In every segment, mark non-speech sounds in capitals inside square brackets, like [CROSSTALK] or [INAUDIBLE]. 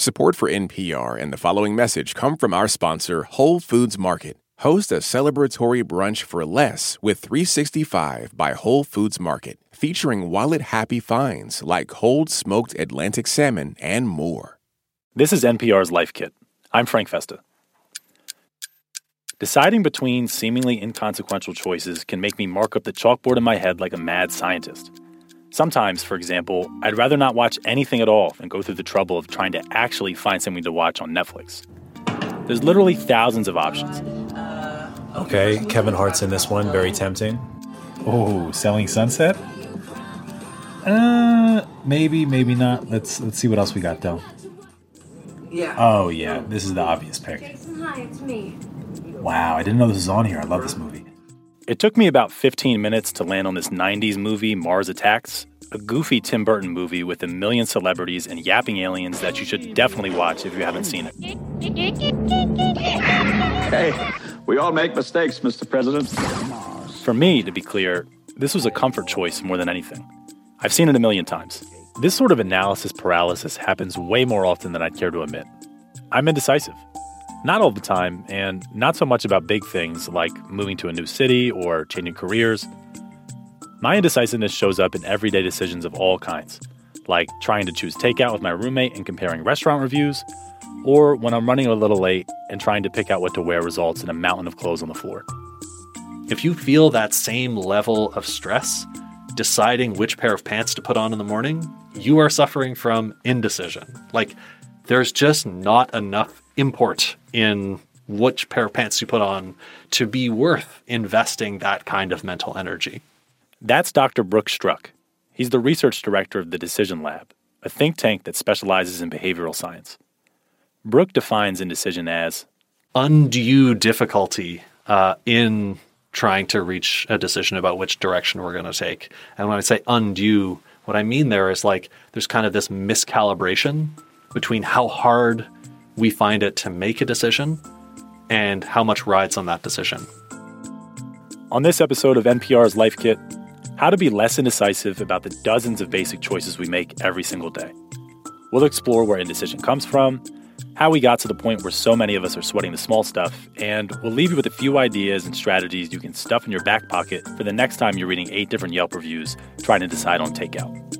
Support for NPR and the following message come from our sponsor, Whole Foods Market. Host a celebratory brunch for less with 365 by Whole Foods Market, featuring wallet happy finds like cold smoked Atlantic salmon and more. This is NPR's Life Kit. I'm Frank Festa. Deciding between seemingly inconsequential choices can make me mark up the chalkboard in my head like a mad scientist. Sometimes, for example, I'd rather not watch anything at all than go through the trouble of trying to actually find something to watch on Netflix. There's literally thousands of options. Okay, Kevin Hart's in this one, very tempting. Oh, Selling Sunset? Uh, maybe, maybe not. Let's let's see what else we got though. Yeah. Oh yeah, this is the obvious pick. Jason, hi, it's me. Wow, I didn't know this was on here. I love this movie. It took me about 15 minutes to land on this 90s movie, Mars Attacks, a goofy Tim Burton movie with a million celebrities and yapping aliens that you should definitely watch if you haven't seen it. Hey, we all make mistakes, Mr. President. For me, to be clear, this was a comfort choice more than anything. I've seen it a million times. This sort of analysis paralysis happens way more often than I'd care to admit. I'm indecisive. Not all the time, and not so much about big things like moving to a new city or changing careers. My indecisiveness shows up in everyday decisions of all kinds, like trying to choose takeout with my roommate and comparing restaurant reviews, or when I'm running a little late and trying to pick out what to wear results in a mountain of clothes on the floor. If you feel that same level of stress deciding which pair of pants to put on in the morning, you are suffering from indecision. Like, there's just not enough import in which pair of pants you put on to be worth investing that kind of mental energy. That's Dr. Brooke Struck. He's the research director of the Decision Lab, a think tank that specializes in behavioral science. Brooke defines indecision as undue difficulty uh, in trying to reach a decision about which direction we're going to take. And when I say undue, what I mean there is like there's kind of this miscalibration between how hard we find it to make a decision and how much rides on that decision. On this episode of NPR's Life Kit, how to be less indecisive about the dozens of basic choices we make every single day. We'll explore where indecision comes from, how we got to the point where so many of us are sweating the small stuff, and we'll leave you with a few ideas and strategies you can stuff in your back pocket for the next time you're reading eight different Yelp reviews trying to decide on takeout.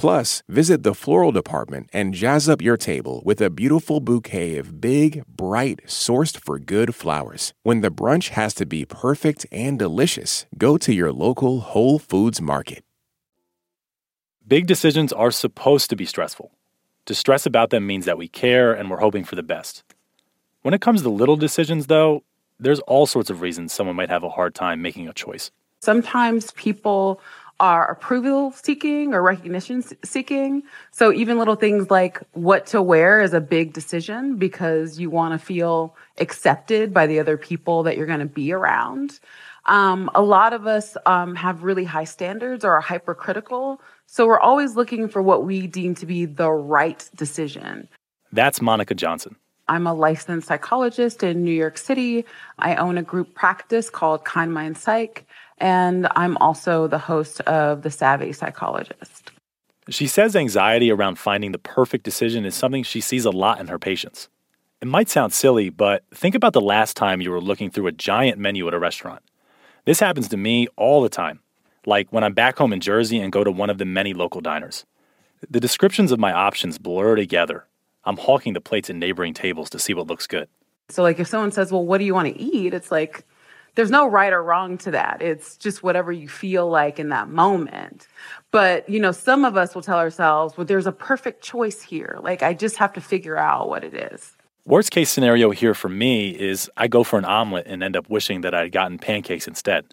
Plus, visit the floral department and jazz up your table with a beautiful bouquet of big, bright, sourced for good flowers. When the brunch has to be perfect and delicious, go to your local Whole Foods Market. Big decisions are supposed to be stressful. To stress about them means that we care and we're hoping for the best. When it comes to little decisions, though, there's all sorts of reasons someone might have a hard time making a choice. Sometimes people are approval seeking or recognition seeking. So even little things like what to wear is a big decision because you want to feel accepted by the other people that you're going to be around. Um, a lot of us um, have really high standards or are hypercritical. So we're always looking for what we deem to be the right decision. That's Monica Johnson. I'm a licensed psychologist in New York City. I own a group practice called Kind Mind Psych, and I'm also the host of The Savvy Psychologist. She says anxiety around finding the perfect decision is something she sees a lot in her patients. It might sound silly, but think about the last time you were looking through a giant menu at a restaurant. This happens to me all the time, like when I'm back home in Jersey and go to one of the many local diners. The descriptions of my options blur together. I'm hawking the plates at neighboring tables to see what looks good. So, like, if someone says, Well, what do you want to eat? It's like, there's no right or wrong to that. It's just whatever you feel like in that moment. But, you know, some of us will tell ourselves, well, there's a perfect choice here. Like, I just have to figure out what it is. Worst case scenario here for me is I go for an omelet and end up wishing that I'd gotten pancakes instead.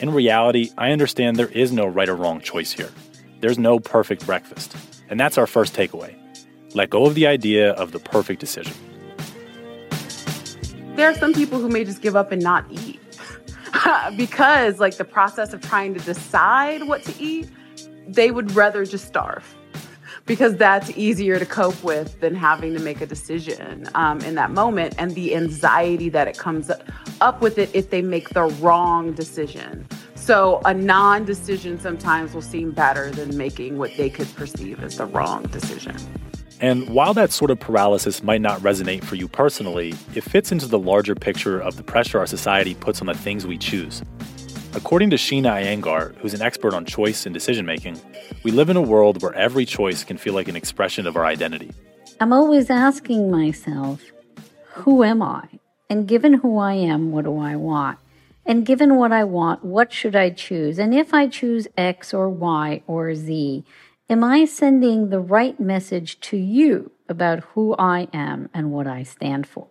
In reality, I understand there is no right or wrong choice here. There's no perfect breakfast. And that's our first takeaway. Let go of the idea of the perfect decision. There are some people who may just give up and not eat [LAUGHS] because, like, the process of trying to decide what to eat, they would rather just starve because that's easier to cope with than having to make a decision um, in that moment and the anxiety that it comes up with it if they make the wrong decision. So a non decision sometimes will seem better than making what they could perceive as the wrong decision. And while that sort of paralysis might not resonate for you personally, it fits into the larger picture of the pressure our society puts on the things we choose. According to Sheena Iyengar, who's an expert on choice and decision making, we live in a world where every choice can feel like an expression of our identity. I'm always asking myself, who am I? And given who I am, what do I want? And given what I want, what should I choose? And if I choose X or Y or Z, am I sending the right message to you about who I am and what I stand for?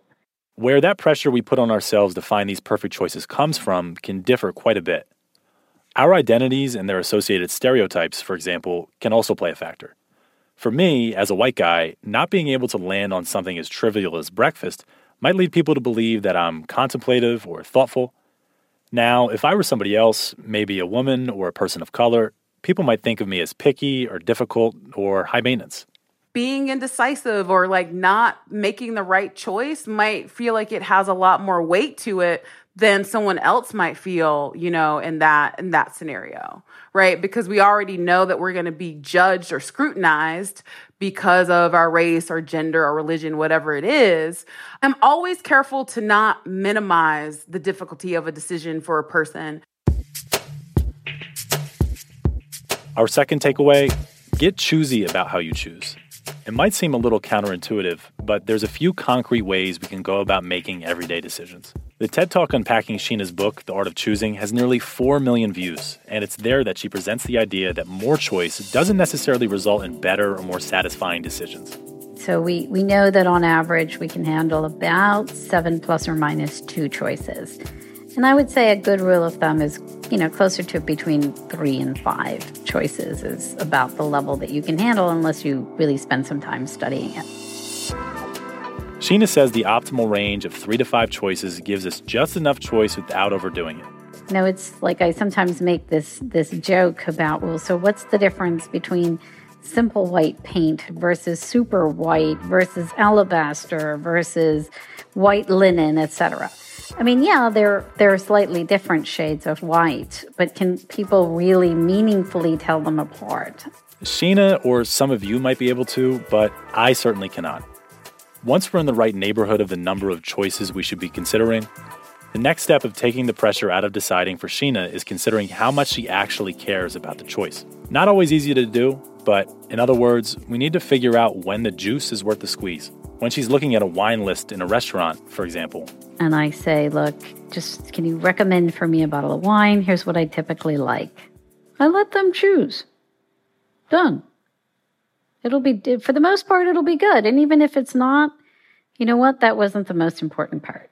Where that pressure we put on ourselves to find these perfect choices comes from can differ quite a bit. Our identities and their associated stereotypes, for example, can also play a factor. For me, as a white guy, not being able to land on something as trivial as breakfast might lead people to believe that I'm contemplative or thoughtful. Now, if I were somebody else, maybe a woman or a person of color, people might think of me as picky or difficult or high maintenance. Being indecisive or like not making the right choice might feel like it has a lot more weight to it than someone else might feel, you know, in that in that scenario, right? Because we already know that we're going to be judged or scrutinized because of our race or gender or religion, whatever it is. I'm always careful to not minimize the difficulty of a decision for a person. Our second takeaway get choosy about how you choose. It might seem a little counterintuitive, but there's a few concrete ways we can go about making everyday decisions. The TED Talk unpacking Sheena's book, The Art of Choosing, has nearly 4 million views, and it's there that she presents the idea that more choice doesn't necessarily result in better or more satisfying decisions. So we, we know that on average we can handle about seven plus or minus two choices. And I would say a good rule of thumb is, you know, closer to between three and five choices is about the level that you can handle unless you really spend some time studying it. Sheena says the optimal range of three to five choices gives us just enough choice without overdoing it. You know, it's like I sometimes make this this joke about, well, so what's the difference between simple white paint versus super white versus alabaster versus white linen, etc. I mean, yeah, they're they're slightly different shades of white, but can people really meaningfully tell them apart? Sheena or some of you might be able to, but I certainly cannot. Once we're in the right neighborhood of the number of choices we should be considering, the next step of taking the pressure out of deciding for Sheena is considering how much she actually cares about the choice. Not always easy to do, but in other words, we need to figure out when the juice is worth the squeeze. When she's looking at a wine list in a restaurant, for example. And I say, look, just can you recommend for me a bottle of wine? Here's what I typically like. I let them choose. Done. It'll be, for the most part, it'll be good. And even if it's not, you know what? That wasn't the most important part.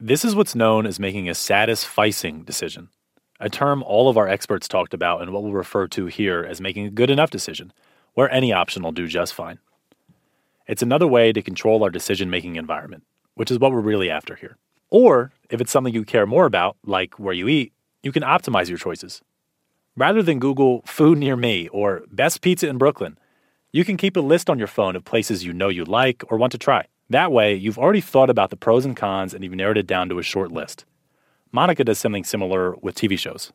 This is what's known as making a satisficing decision, a term all of our experts talked about and what we'll refer to here as making a good enough decision, where any option will do just fine. It's another way to control our decision making environment, which is what we're really after here. Or, if it's something you care more about, like where you eat, you can optimize your choices. Rather than Google food near me or best pizza in Brooklyn, you can keep a list on your phone of places you know you like or want to try. That way, you've already thought about the pros and cons and you've narrowed it down to a short list. Monica does something similar with TV shows.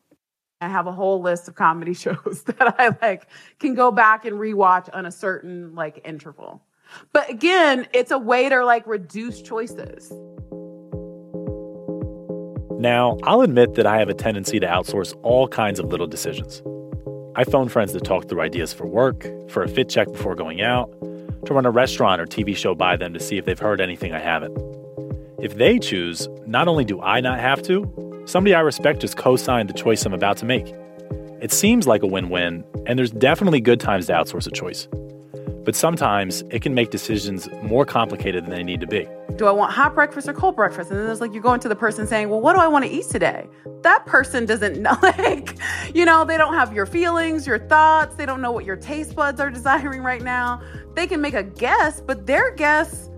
I have a whole list of comedy [LAUGHS] shows that I like can go back and rewatch on a certain like interval. But again, it's a way to like reduce choices. Now, I'll admit that I have a tendency to outsource all kinds of little decisions. I phone friends to talk through ideas for work, for a fit check before going out, to run a restaurant or TV show by them to see if they've heard anything I haven't. If they choose, not only do I not have to, Somebody I respect just co signed the choice I'm about to make. It seems like a win win, and there's definitely good times to outsource a choice. But sometimes it can make decisions more complicated than they need to be. Do I want hot breakfast or cold breakfast? And then it's like you're going to the person saying, Well, what do I want to eat today? That person doesn't [LAUGHS] know, like, you know, they don't have your feelings, your thoughts. They don't know what your taste buds are [LAUGHS] desiring right now. They can make a guess, but their guess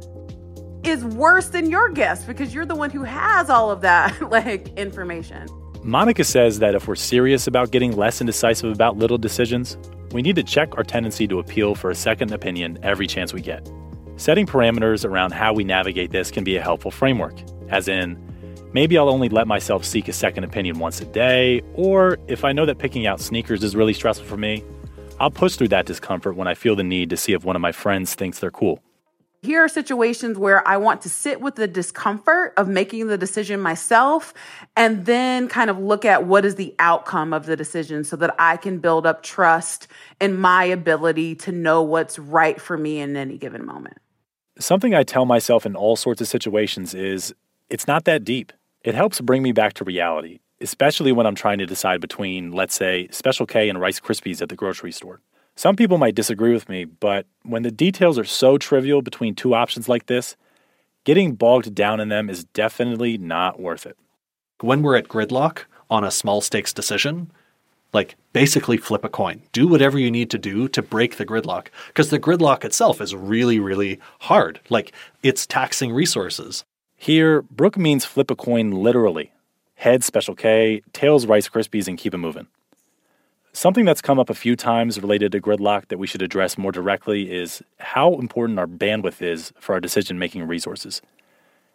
is worse than your guess because you're the one who has all of that, [LAUGHS] like, information. Monica says that if we're serious about getting less indecisive about little decisions, we need to check our tendency to appeal for a second opinion every chance we get. Setting parameters around how we navigate this can be a helpful framework, as in, maybe I'll only let myself seek a second opinion once a day, or if I know that picking out sneakers is really stressful for me, I'll push through that discomfort when I feel the need to see if one of my friends thinks they're cool. Here are situations where I want to sit with the discomfort of making the decision myself and then kind of look at what is the outcome of the decision so that I can build up trust in my ability to know what's right for me in any given moment. Something I tell myself in all sorts of situations is it's not that deep. It helps bring me back to reality, especially when I'm trying to decide between, let's say, Special K and Rice Krispies at the grocery store. Some people might disagree with me, but when the details are so trivial between two options like this, getting bogged down in them is definitely not worth it. When we're at gridlock on a small stakes decision, like basically flip a coin. Do whatever you need to do to break the gridlock because the gridlock itself is really, really hard. Like it's taxing resources. Here, Brooke means flip a coin literally. Head Special K, tails Rice Krispies, and keep it moving. Something that's come up a few times related to gridlock that we should address more directly is how important our bandwidth is for our decision making resources.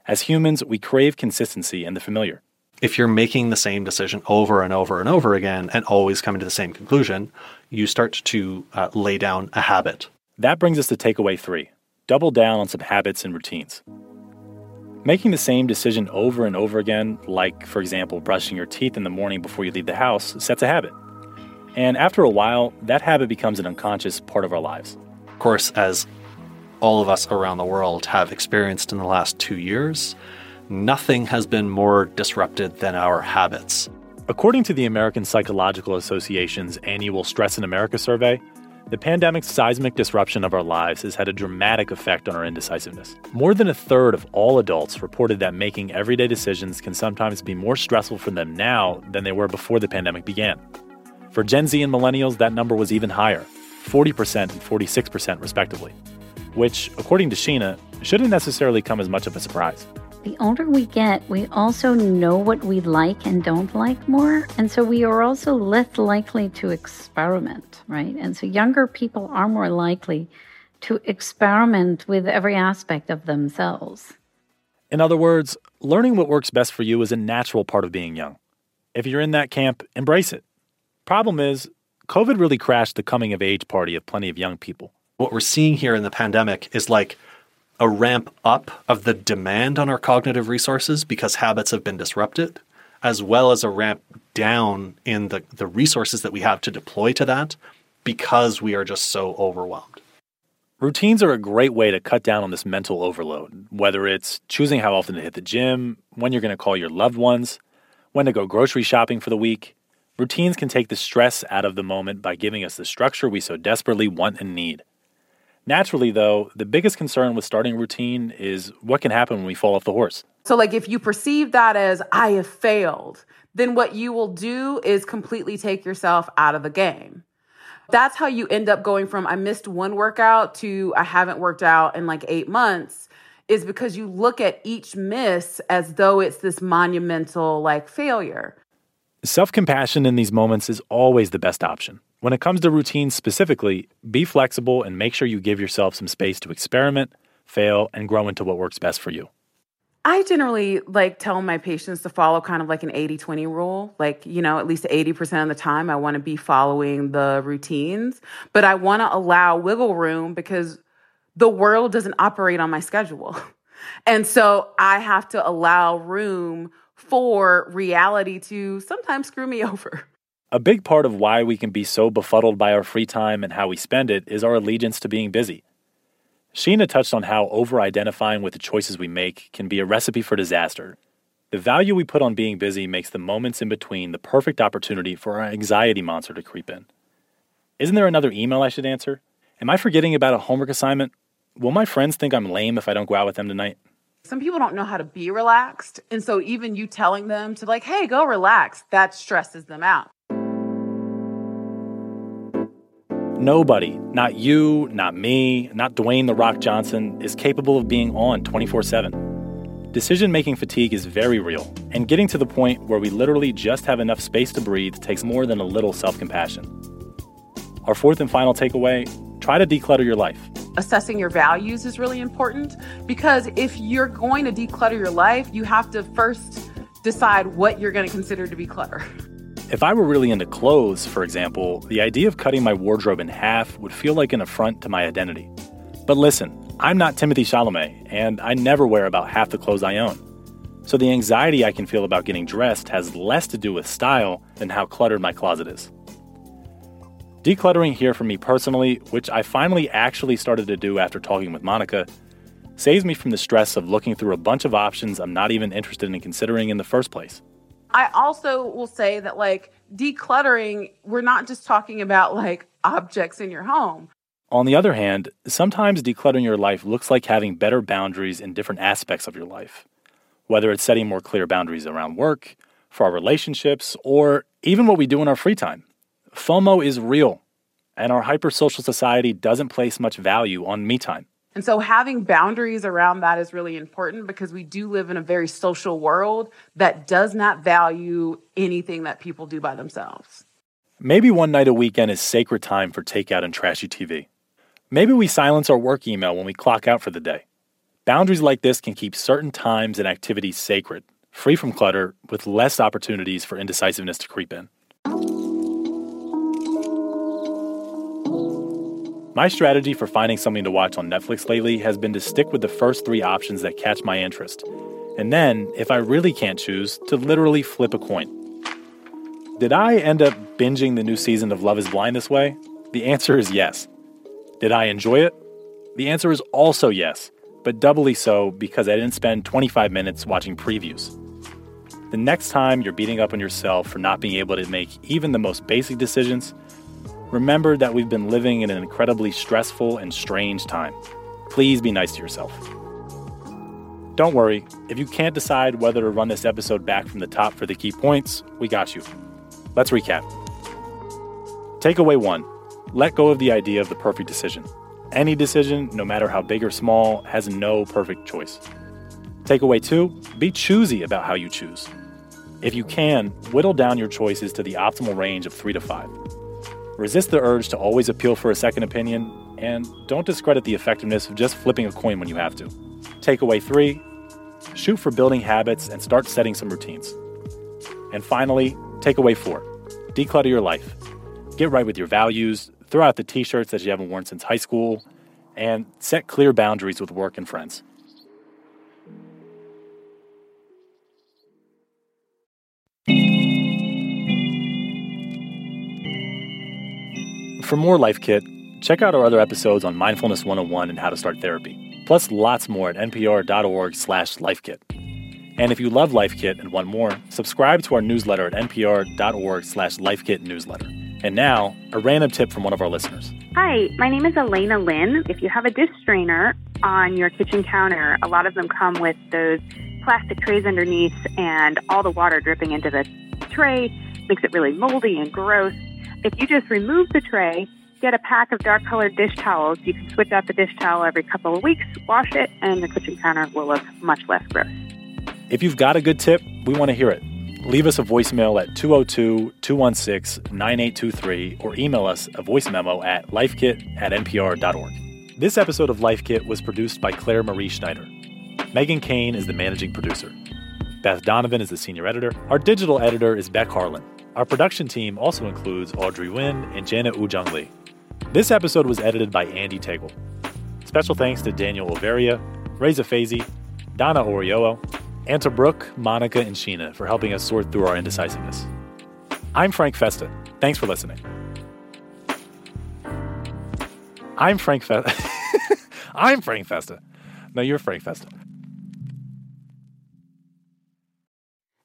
As humans, we crave consistency and the familiar. If you're making the same decision over and over and over again and always coming to the same conclusion, you start to uh, lay down a habit. That brings us to takeaway three double down on some habits and routines. Making the same decision over and over again, like, for example, brushing your teeth in the morning before you leave the house, sets a habit. And after a while, that habit becomes an unconscious part of our lives. Of course, as all of us around the world have experienced in the last two years, nothing has been more disrupted than our habits. According to the American Psychological Association's annual Stress in America survey, the pandemic's seismic disruption of our lives has had a dramatic effect on our indecisiveness. More than a third of all adults reported that making everyday decisions can sometimes be more stressful for them now than they were before the pandemic began. For Gen Z and millennials, that number was even higher 40% and 46%, respectively, which, according to Sheena, shouldn't necessarily come as much of a surprise. The older we get, we also know what we like and don't like more. And so we are also less likely to experiment, right? And so younger people are more likely to experiment with every aspect of themselves. In other words, learning what works best for you is a natural part of being young. If you're in that camp, embrace it. Problem is, COVID really crashed the coming of age party of plenty of young people. What we're seeing here in the pandemic is like a ramp up of the demand on our cognitive resources because habits have been disrupted, as well as a ramp down in the, the resources that we have to deploy to that because we are just so overwhelmed. Routines are a great way to cut down on this mental overload, whether it's choosing how often to hit the gym, when you're going to call your loved ones, when to go grocery shopping for the week, Routines can take the stress out of the moment by giving us the structure we so desperately want and need. Naturally, though, the biggest concern with starting a routine is what can happen when we fall off the horse. So, like, if you perceive that as I have failed, then what you will do is completely take yourself out of the game. That's how you end up going from I missed one workout to I haven't worked out in like eight months, is because you look at each miss as though it's this monumental like failure. Self compassion in these moments is always the best option. When it comes to routines specifically, be flexible and make sure you give yourself some space to experiment, fail, and grow into what works best for you. I generally like tell my patients to follow kind of like an 80 20 rule. Like, you know, at least 80% of the time, I want to be following the routines, but I want to allow wiggle room because the world doesn't operate on my schedule. [LAUGHS] And so I have to allow room for reality to sometimes screw me [LAUGHS] over. A big part of why we can be so befuddled by our free time and how we spend it is our allegiance to being busy. Sheena touched on how over identifying with the choices we make can be a recipe for disaster. The value we put on being busy makes the moments in between the perfect opportunity for our anxiety monster to creep in. Isn't there another email I should answer? Am I forgetting about a homework assignment? Will my friends think I'm lame if I don't go out with them tonight? Some people don't know how to be relaxed. And so even you telling them to, like, hey, go relax, that stresses them out. Nobody, not you, not me, not Dwayne The Rock Johnson, is capable of being on 24 7. Decision making fatigue is very real, and getting to the point where we literally just have enough space to breathe takes more than a little self compassion. Our fourth and final takeaway try to declutter your life. Assessing your values is really important because if you're going to declutter your life, you have to first decide what you're going to consider to be clutter. If I were really into clothes, for example, the idea of cutting my wardrobe in half would feel like an affront to my identity. But listen, I'm not Timothée Chalamet, and I never wear about half the clothes I own. So the anxiety I can feel about getting dressed has less to do with style than how cluttered my closet is. Decluttering here for me personally, which I finally actually started to do after talking with Monica, saves me from the stress of looking through a bunch of options I'm not even interested in considering in the first place. I also will say that like decluttering, we're not just talking about like objects in your home. On the other hand, sometimes decluttering your life looks like having better boundaries in different aspects of your life. Whether it's setting more clear boundaries around work, for our relationships, or even what we do in our free time. FOMO is real, and our hypersocial society doesn't place much value on me time. And so having boundaries around that is really important because we do live in a very social world that does not value anything that people do by themselves. Maybe one night a weekend is sacred time for takeout and trashy TV. Maybe we silence our work email when we clock out for the day. Boundaries like this can keep certain times and activities sacred, free from clutter, with less opportunities for indecisiveness to creep in. My strategy for finding something to watch on Netflix lately has been to stick with the first three options that catch my interest. And then, if I really can't choose, to literally flip a coin. Did I end up binging the new season of Love is Blind this way? The answer is yes. Did I enjoy it? The answer is also yes, but doubly so because I didn't spend 25 minutes watching previews. The next time you're beating up on yourself for not being able to make even the most basic decisions, Remember that we've been living in an incredibly stressful and strange time. Please be nice to yourself. Don't worry, if you can't decide whether to run this episode back from the top for the key points, we got you. Let's recap. Takeaway one let go of the idea of the perfect decision. Any decision, no matter how big or small, has no perfect choice. Takeaway two be choosy about how you choose. If you can, whittle down your choices to the optimal range of three to five. Resist the urge to always appeal for a second opinion, and don't discredit the effectiveness of just flipping a coin when you have to. Takeaway three shoot for building habits and start setting some routines. And finally, takeaway four declutter your life. Get right with your values, throw out the t shirts that you haven't worn since high school, and set clear boundaries with work and friends. For more Life Kit, check out our other episodes on Mindfulness 101 and how to start therapy, plus lots more at npr.org slash lifekit. And if you love Life Kit and want more, subscribe to our newsletter at npr.org slash lifekitnewsletter. And now, a random tip from one of our listeners. Hi, my name is Elena Lynn. If you have a dish strainer on your kitchen counter, a lot of them come with those plastic trays underneath and all the water dripping into the tray makes it really moldy and gross. If you just remove the tray, get a pack of dark colored dish towels. You can switch out the dish towel every couple of weeks, wash it, and the kitchen counter will look much less gross. If you've got a good tip, we want to hear it. Leave us a voicemail at 202 216 9823 or email us a voice memo at lifekit at npr.org. This episode of Life Kit was produced by Claire Marie Schneider. Meghan Keane is the managing producer. Beth Donovan is the senior editor. Our digital editor is Beck Harlan. Our production team also includes Audrey Nguyen and Janet Woojeong Lee. This episode was edited by Andee Tagle. Special thanks to Daniel Overia, Reza Fazy, Donna Oriolo, and to Brooke, Monica, and Sheena for helping us sort through our indecisiveness. I'm Frank Festa. Thanks for listening. I'm Frank Festa. [LAUGHS] I'm Frank Festa. No, you're Frank Festa.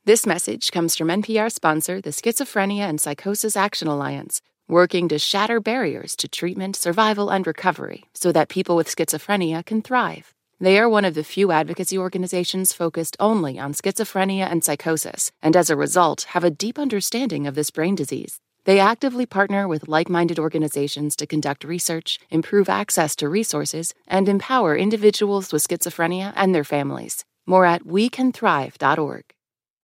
This message comes from NPR sponsor, the Schizophrenia and Psychosis Action Alliance, working to shatter barriers to treatment, survival, and recovery so that people with schizophrenia can thrive. They are one of the few advocacy organizations focused only on schizophrenia and psychosis, and as a result, have a deep understanding of this brain disease. They actively partner with like minded organizations to conduct research, improve access to resources, and empower individuals with schizophrenia and their families. More at wecanthrive.org.